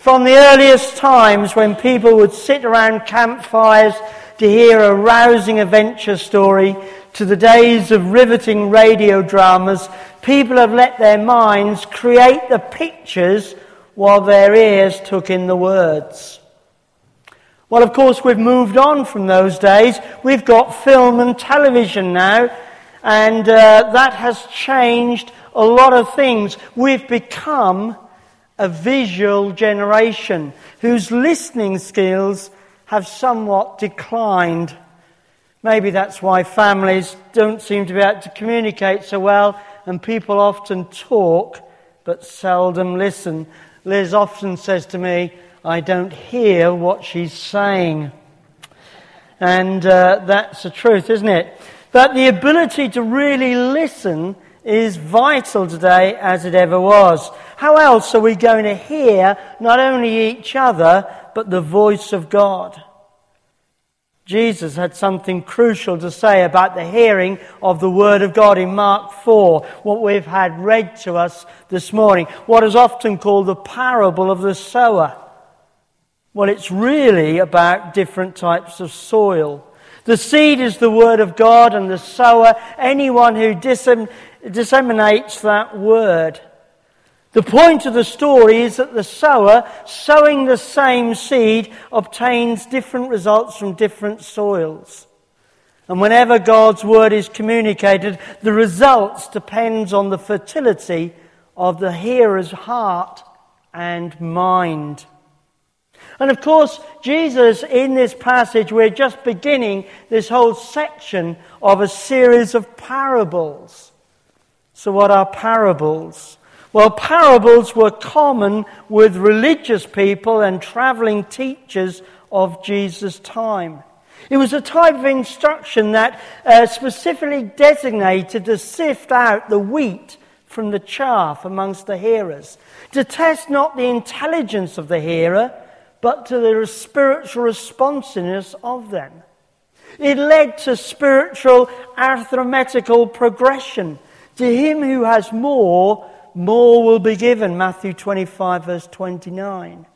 From the earliest times when people would sit around campfires to hear a rousing adventure story, to the days of riveting radio dramas, people have let their minds create the pictures while their ears took in the words. Well, of course, we've moved on from those days. We've got film and television now, and uh, that has changed a lot of things. We've become a visual generation whose listening skills have somewhat declined. Maybe that's why families don't seem to be able to communicate so well, and people often talk but seldom listen. Liz often says to me, I don't hear what she's saying. And uh, that's the truth, isn't it? But the ability to really listen is vital today as it ever was. How else are we going to hear not only each other, but the voice of God? Jesus had something crucial to say about the hearing of the Word of God in Mark 4, what we've had read to us this morning, what is often called the parable of the sower. Well, it's really about different types of soil. The seed is the Word of God, and the sower, anyone who disseminates that Word. The point of the story is that the sower, sowing the same seed, obtains different results from different soils. And whenever God's word is communicated, the results depends on the fertility of the hearer's heart and mind. And of course, Jesus, in this passage, we're just beginning this whole section of a series of parables. So, what are parables? Well, parables were common with religious people and traveling teachers of Jesus' time. It was a type of instruction that uh, specifically designated to sift out the wheat from the chaff amongst the hearers, to test not the intelligence of the hearer, but to the spiritual responsiveness of them. It led to spiritual arithmetical progression. To him who has more, more will be given. Matthew 25, verse 29.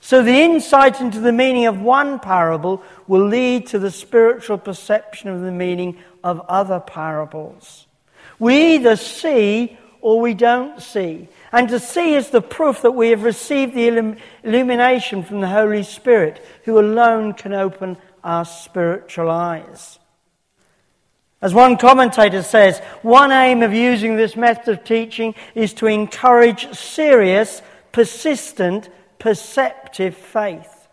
So the insight into the meaning of one parable will lead to the spiritual perception of the meaning of other parables. We either see or we don't see. And to see is the proof that we have received the illumination from the Holy Spirit, who alone can open our spiritual eyes. As one commentator says, one aim of using this method of teaching is to encourage serious, persistent, perceptive faith.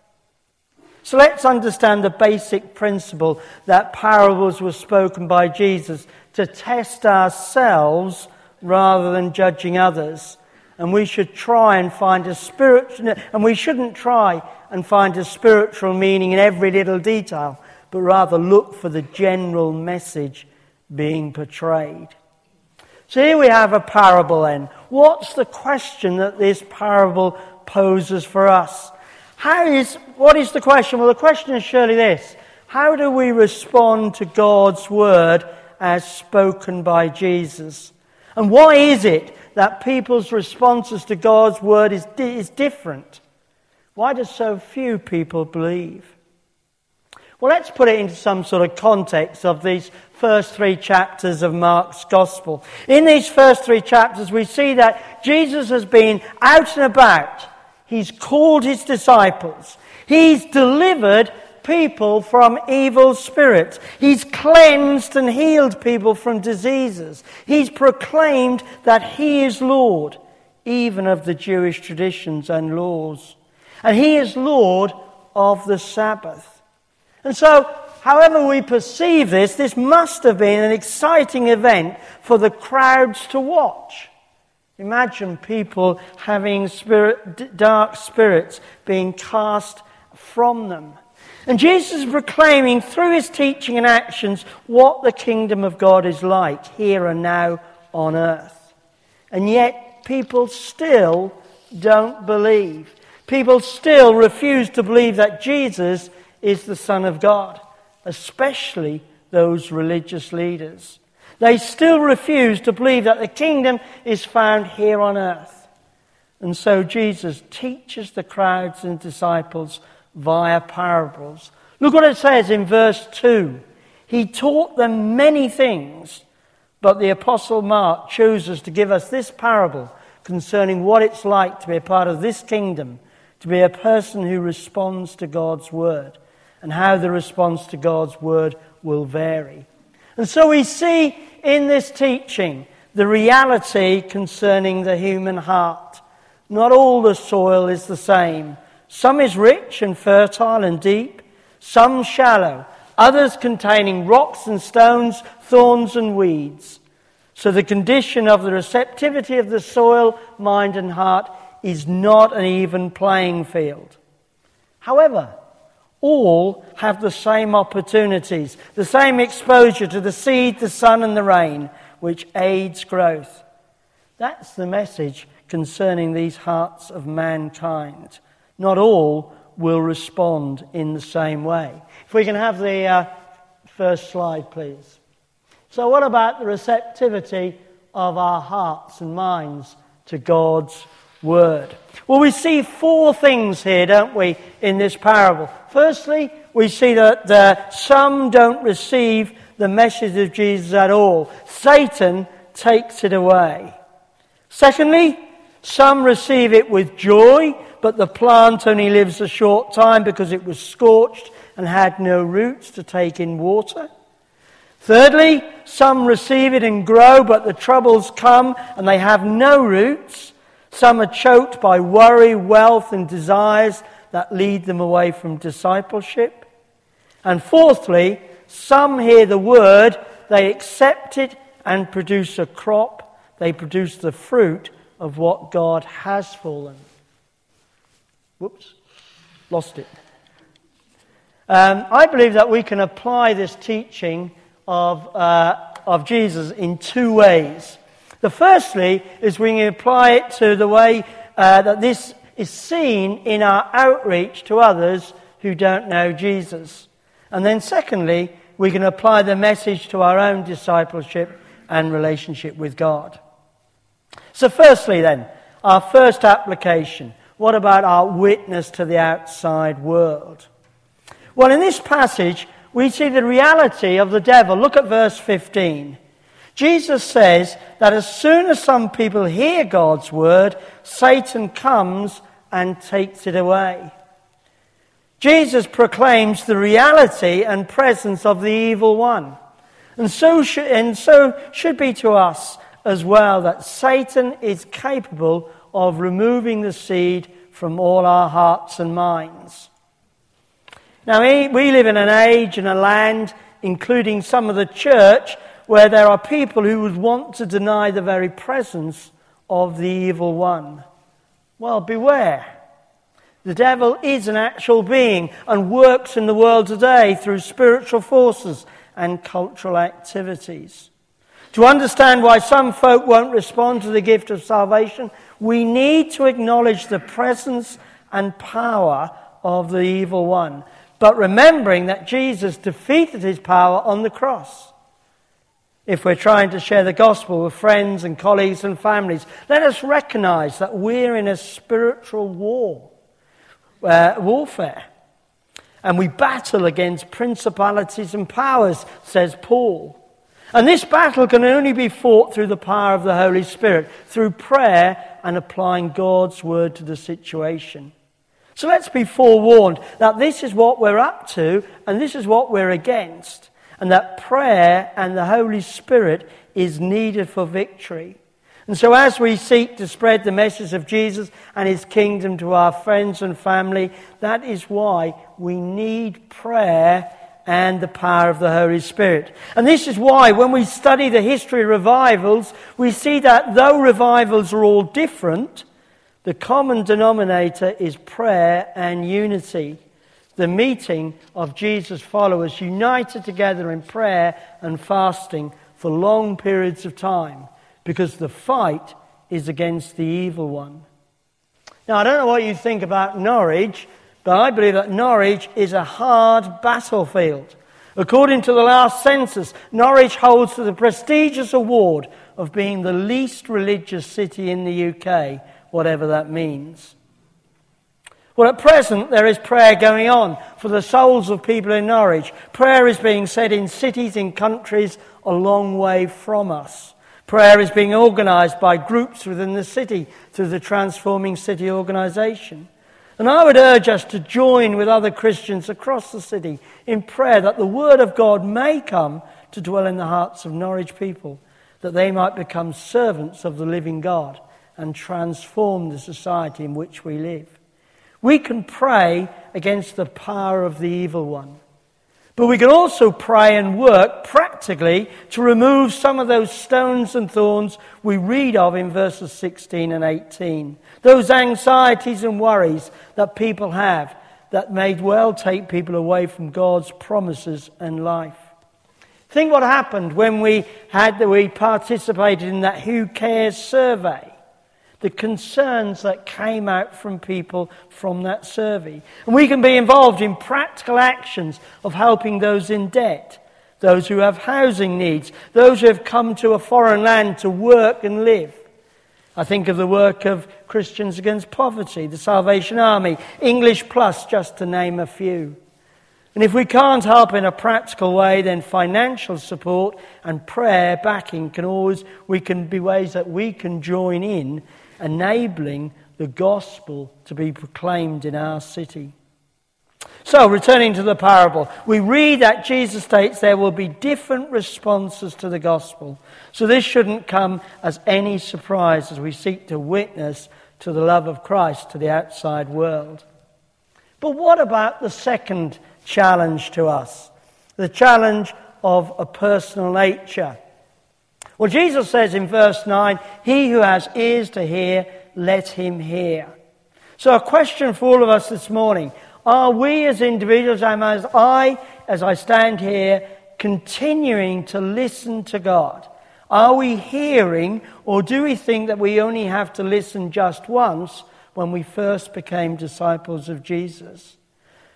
So let's understand the basic principle that parables were spoken by Jesus to test ourselves rather than judging others. And we should try and find a spiritual, and we shouldn't try and find a spiritual meaning in every little detail but rather look for the general message being portrayed. So here we have a parable then. What's the question that this parable poses for us? How is, what is the question? Well, the question is surely this. How do we respond to God's word as spoken by Jesus? And why is it that people's responses to God's word is, is different? Why do so few people believe? Well, let's put it into some sort of context of these first three chapters of Mark's Gospel. In these first three chapters, we see that Jesus has been out and about. He's called his disciples. He's delivered people from evil spirits. He's cleansed and healed people from diseases. He's proclaimed that he is Lord, even of the Jewish traditions and laws. And he is Lord of the Sabbath. And so, however we perceive this, this must have been an exciting event for the crowds to watch. Imagine people having spirit, dark spirits being cast from them. And Jesus is proclaiming through his teaching and actions what the kingdom of God is like here and now on earth. And yet, people still don't believe. People still refuse to believe that Jesus is the Son of God, especially those religious leaders. They still refuse to believe that the kingdom is found here on earth. And so Jesus teaches the crowds and disciples via parables. Look what it says in verse 2. He taught them many things, but the Apostle Mark chooses to give us this parable concerning what it's like to be a part of this kingdom, to be a person who responds to God's word, and how the response to God's word will vary. And so we see in this teaching the reality concerning the human heart. Not all the soil is the same. Some is rich and fertile and deep, some shallow, others containing rocks and stones, thorns and weeds. So the condition of the receptivity of the soil, mind, and heart is not an even playing field. However, all have the same opportunities, the same exposure to the seed, the sun, and the rain, which aids growth. That's the message concerning these hearts of mankind. Not all will respond in the same way. If we can have the uh, first slide, please. So, what about the receptivity of our hearts and minds to God's word? Well, we see four things here, don't we, in this parable. Firstly, we see that uh, some don't receive the message of Jesus at all. Satan takes it away. Secondly, some receive it with joy, but the plant only lives a short time because it was scorched and had no roots to take in water. Thirdly, some receive it and grow, but the troubles come and they have no roots. Some are choked by worry, wealth, and desires that lead them away from discipleship. And fourthly, some hear the word, they accept it and produce a crop. They produce the fruit of what God has for them. Whoops, lost it. Um, I believe that we can apply this teaching of, uh, of Jesus in two ways. The firstly is we can apply it to the way uh, that this is seen in our outreach to others who don't know Jesus. And then, secondly, we can apply the message to our own discipleship and relationship with God. So, firstly, then, our first application what about our witness to the outside world? Well, in this passage, we see the reality of the devil. Look at verse 15. Jesus says that as soon as some people hear God's word, Satan comes and takes it away. Jesus proclaims the reality and presence of the evil one. And so, should, and so should be to us as well that Satan is capable of removing the seed from all our hearts and minds. Now, we live in an age and a land, including some of the church, where there are people who would want to deny the very presence of the evil one. Well, beware. The devil is an actual being and works in the world today through spiritual forces and cultural activities. To understand why some folk won't respond to the gift of salvation, we need to acknowledge the presence and power of the evil one, but remembering that Jesus defeated his power on the cross. If we're trying to share the gospel with friends and colleagues and families, let us recognize that we're in a spiritual war uh, warfare. And we battle against principalities and powers, says Paul. And this battle can only be fought through the power of the Holy Spirit, through prayer and applying God's word to the situation. So let's be forewarned that this is what we're up to and this is what we're against, and that prayer and the Holy Spirit is needed for victory. And so, as we seek to spread the message of Jesus and his kingdom to our friends and family, that is why we need prayer and the power of the Holy Spirit. And this is why, when we study the history of revivals, we see that though revivals are all different, the common denominator is prayer and unity. The meeting of Jesus' followers united together in prayer and fasting for long periods of time because the fight is against the evil one. Now, I don't know what you think about Norwich, but I believe that Norwich is a hard battlefield. According to the last census, Norwich holds the prestigious award of being the least religious city in the UK, whatever that means. Well, at present, there is prayer going on for the souls of people in Norwich. Prayer is being said in cities, in countries a long way from us. Prayer is being organised by groups within the city through the Transforming City organisation. And I would urge us to join with other Christians across the city in prayer that the Word of God may come to dwell in the hearts of Norwich people, that they might become servants of the living God and transform the society in which we live. We can pray against the power of the evil one. But we can also pray and work practically to remove some of those stones and thorns we read of in verses 16 and 18. Those anxieties and worries that people have that may well take people away from God's promises and life. Think what happened when we had we participated in that Who Cares survey the concerns that came out from people from that survey. And we can be involved in practical actions of helping those in debt, those who have housing needs, those who have come to a foreign land to work and live. I think of the work of Christians Against Poverty, the Salvation Army, English Plus, just to name a few. And if we can't help in a practical way, then financial support and prayer backing can always, we can be ways that we can join in enabling the gospel to be proclaimed in our city. So, returning to the parable, we read that Jesus states there will be different responses to the gospel. So, this shouldn't come as any surprise as we seek to witness to the love of Christ to the outside world. But what about the second challenge to us? The challenge of a personal nature. Well, Jesus says in verse 9, He who has ears to hear, let him hear. So, a question for all of us this morning Are we as individuals, and as I, as I stand here, continuing to listen to God? Are we hearing, or do we think that we only have to listen just once when we first became disciples of Jesus?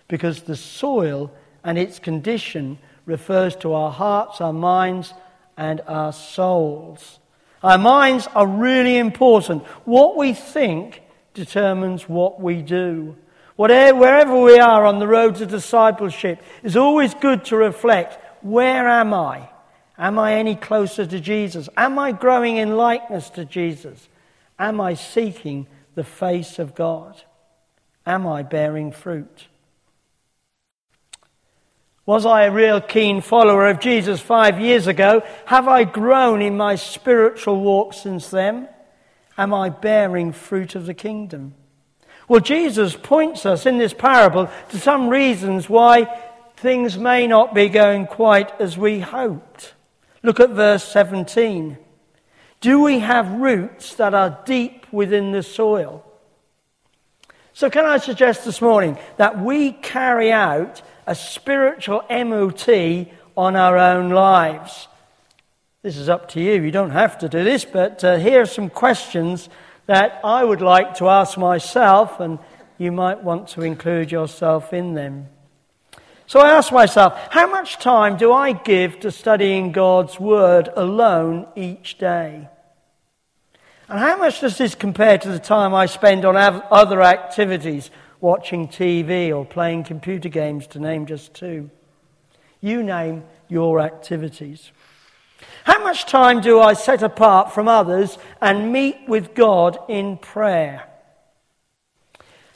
Because the soil and its condition refers to our hearts, our minds, and our souls. Our minds are really important. What we think determines what we do. Whatever, wherever we are on the road to discipleship, it's always good to reflect where am I? Am I any closer to Jesus? Am I growing in likeness to Jesus? Am I seeking the face of God? Am I bearing fruit? Was I a real keen follower of Jesus five years ago? Have I grown in my spiritual walk since then? Am I bearing fruit of the kingdom? Well, Jesus points us in this parable to some reasons why things may not be going quite as we hoped. Look at verse 17. Do we have roots that are deep within the soil? So, can I suggest this morning that we carry out a spiritual MOT on our own lives. This is up to you. You don't have to do this, but uh, here are some questions that I would like to ask myself, and you might want to include yourself in them. So I ask myself, how much time do I give to studying God's Word alone each day? And how much does this compare to the time I spend on other activities watching TV or playing computer games, to name just two. You name your activities. How much time do I set apart from others and meet with God in prayer?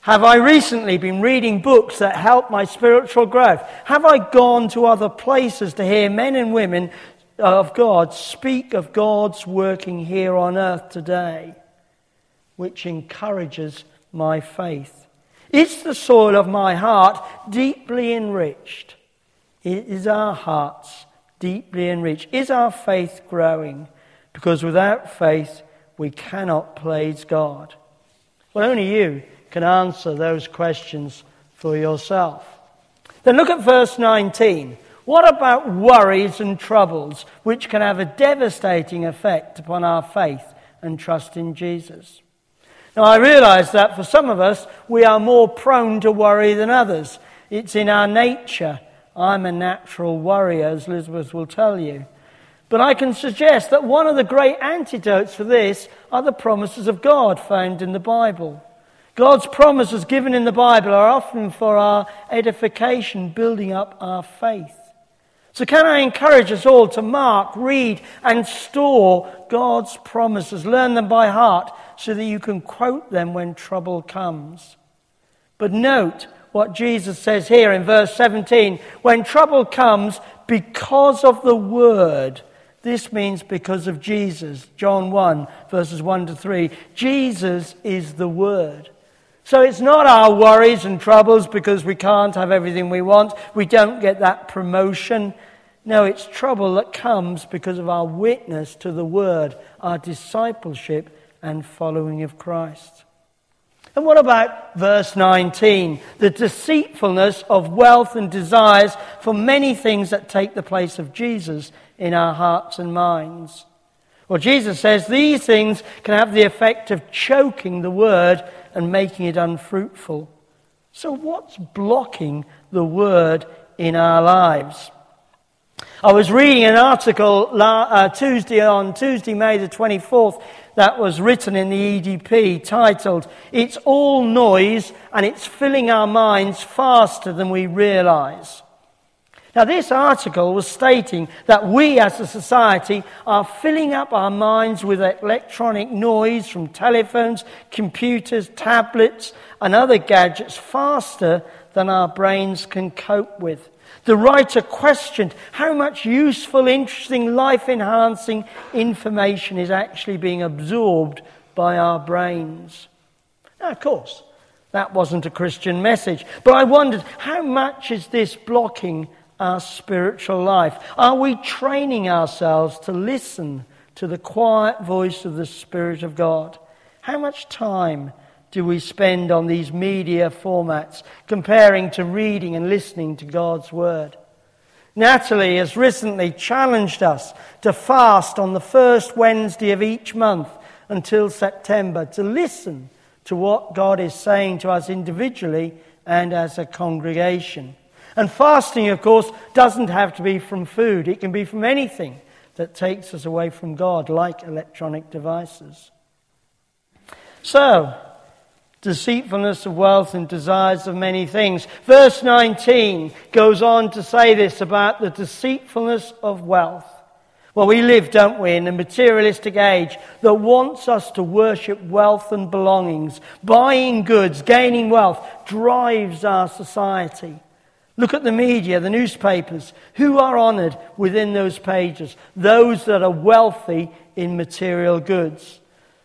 Have I recently been reading books that help my spiritual growth? Have I gone to other places to hear men and women of God speak of God's working here on earth today, which encourages my faith? Is the soil of my heart deeply enriched? Is our hearts deeply enriched? Is our faith growing? Because without faith, we cannot please God. Well, only you can answer those questions for yourself. Then look at verse 19. What about worries and troubles which can have a devastating effect upon our faith and trust in Jesus? Now, I realize that for some of us, we are more prone to worry than others. It's in our nature. I'm a natural worrier, as Elizabeth will tell you. But I can suggest that one of the great antidotes for this are the promises of God found in the Bible. God's promises given in the Bible are often for our edification, building up our faith. So, can I encourage us all to mark, read, and store God's promises? Learn them by heart so that you can quote them when trouble comes. But note what Jesus says here in verse 17 when trouble comes because of the word. This means because of Jesus. John 1, verses 1 to 3. Jesus is the Word. So it's not our worries and troubles because we can't have everything we want. We don't get that promotion. No, it's trouble that comes because of our witness to the Word, our discipleship and following of Christ. And what about verse 19? The deceitfulness of wealth and desires for many things that take the place of Jesus in our hearts and minds. Well, Jesus says these things can have the effect of choking the word and making it unfruitful. So, what's blocking the word in our lives? I was reading an article uh, Tuesday on Tuesday, May the 24th, that was written in the EDP titled, It's All Noise and It's Filling Our Minds Faster Than We Realize. Now, this article was stating that we as a society are filling up our minds with electronic noise from telephones, computers, tablets, and other gadgets faster than our brains can cope with. The writer questioned how much useful, interesting, life enhancing information is actually being absorbed by our brains. Now, of course, that wasn't a Christian message, but I wondered how much is this blocking our spiritual life? Are we training ourselves to listen to the quiet voice of the Spirit of God? How much time do we spend on these media formats comparing to reading and listening to God's Word? Natalie has recently challenged us to fast on the first Wednesday of each month until September to listen to what God is saying to us individually and as a congregation. And fasting, of course, doesn't have to be from food, it can be from anything that takes us away from God, like electronic devices. So, deceitfulness of wealth and desires of many things. Verse 19 goes on to say this about the deceitfulness of wealth. Well, we live, don't we, in a materialistic age that wants us to worship wealth and belongings. Buying goods, gaining wealth drives our society. Look at the media, the newspapers. Who are honored within those pages? Those that are wealthy in material goods.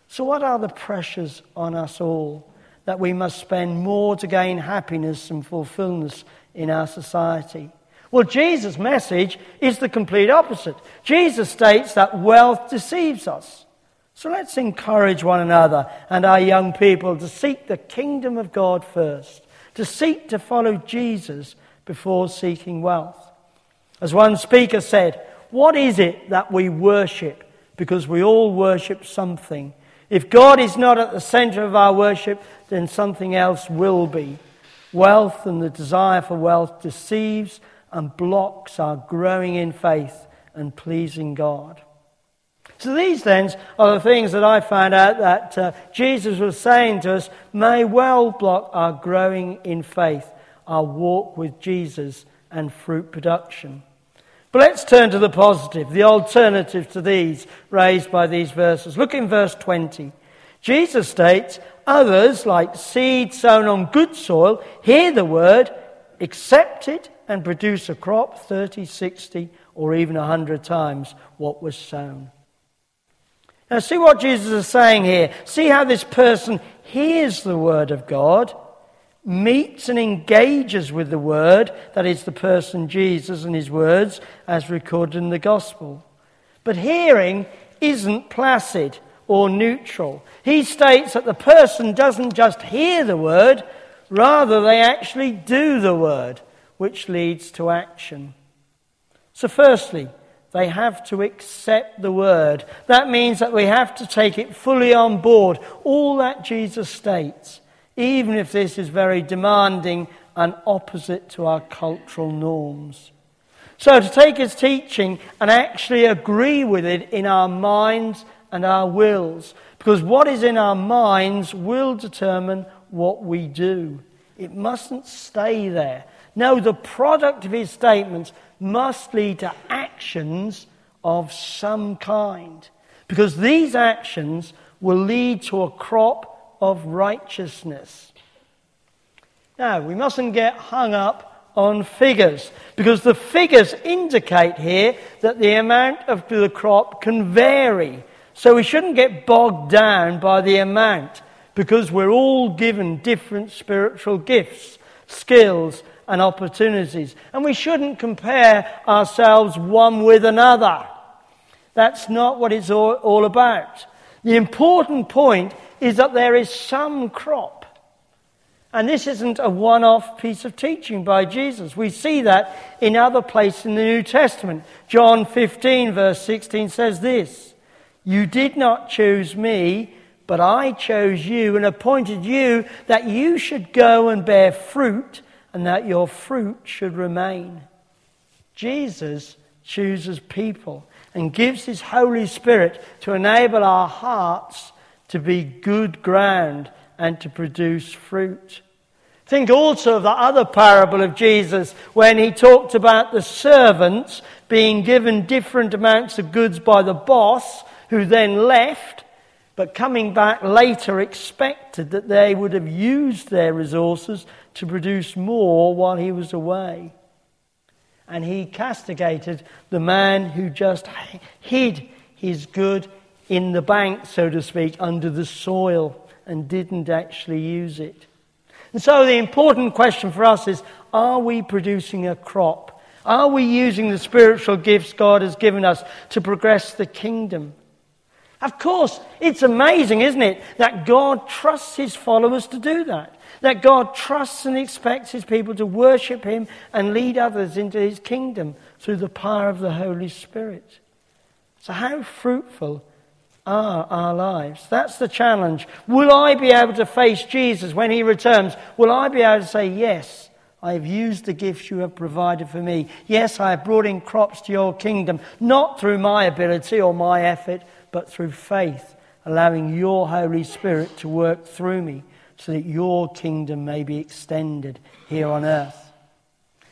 So, what are the pressures on us all? That we must spend more to gain happiness and fulfillment in our society. Well, Jesus' message is the complete opposite. Jesus states that wealth deceives us. So let's encourage one another and our young people to seek the kingdom of God first, to seek to follow Jesus before seeking wealth. As one speaker said, What is it that we worship? Because we all worship something. If God is not at the center of our worship, then something else will be. Wealth and the desire for wealth deceives and blocks our growing in faith and pleasing God. So these then are the things that I found out that uh, Jesus was saying to us may well block our growing in faith our walk with Jesus and fruit production. But let's turn to the positive, the alternative to these raised by these verses. Look in verse 20. Jesus states, Others, like seed sown on good soil, hear the word, accept it, and produce a crop 30, 60, or even 100 times what was sown. Now, see what Jesus is saying here. See how this person hears the word of God meets and engages with the Word, that is, the person Jesus and his words, as recorded in the Gospel. But hearing isn't placid or neutral. He states that the person doesn't just hear the Word, rather, they actually do the Word, which leads to action. So, firstly, they have to accept the word. That means that we have to take it fully on board, all that Jesus states even if this is very demanding and opposite to our cultural norms. So to take his teaching and actually agree with it in our minds and our wills. Because what is in our minds will determine what we do. It mustn't stay there. No, the product of his statements must lead to actions of some kind. Because these actions will lead to a crop of righteousness. Now, we mustn't get hung up on figures because the figures indicate here that the amount of the crop can vary. So we shouldn't get bogged down by the amount because we're all given different spiritual gifts, skills, and opportunities. And we shouldn't compare ourselves one with another. That's not what it's all, all about. The important point is that there is some crop. And this isn't a one off piece of teaching by Jesus. We see that in other places in the New Testament. John 15, verse 16 says this You did not choose me but I chose you and appointed you that you should go and bear fruit and that your fruit should remain. Jesus chooses people and gives his Holy Spirit to enable our hearts to be good ground and to produce fruit. Think also of the other parable of Jesus when he talked about the servants being given different amounts of goods by the boss, who then left but coming back later expected that they would have used their resources to produce more while he was away. And he castigated the man who just hid his good in the bank, so to speak, under the soil and didn't actually use it. And so the important question for us is are we producing a crop? Are we using the spiritual gifts God has given us to progress the kingdom? Of course, it's amazing, isn't it, that God trusts his followers to do that. That God trusts and expects his people to worship him and lead others into his kingdom through the power of the Holy Spirit. So, how fruitful are our lives? That's the challenge. Will I be able to face Jesus when he returns? Will I be able to say, Yes, I have used the gifts you have provided for me. Yes, I have brought in crops to your kingdom, not through my ability or my effort, but through faith, allowing your Holy Spirit to work through me so that your kingdom may be extended here on earth.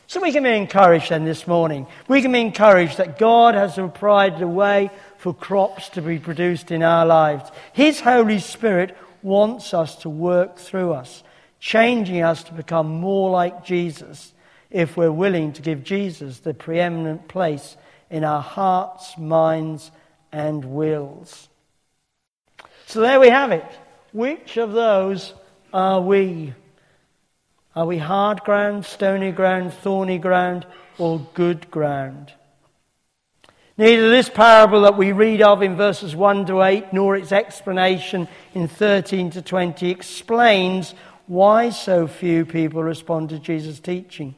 So we can be encouraged then this morning. We can be encouraged that God has provided a way for crops to be produced in our lives. His Holy Spirit wants us to work through us, changing us to become more like Jesus if we're willing to give Jesus the preeminent place in our hearts, minds, and wills. So there we have it. Which of those are we? Are we hard ground, stony ground, thorny ground, or good ground? Neither this parable that we read of in verses 1 to 8 nor its explanation in 13 to 20 explains why so few people respond to Jesus' teaching.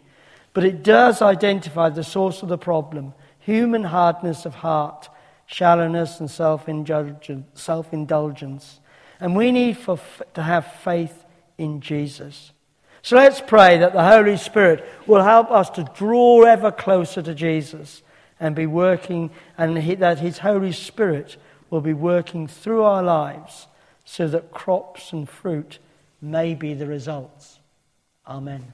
But it does identify the source of the problem human hardness of heart shallowness, and self indulgence. And we need for, to have faith in Jesus. So let's pray that the Holy Spirit will help us to draw ever closer to Jesus and be working, and that His Holy Spirit will be working through our lives so that crops and fruit may be the results. Amen.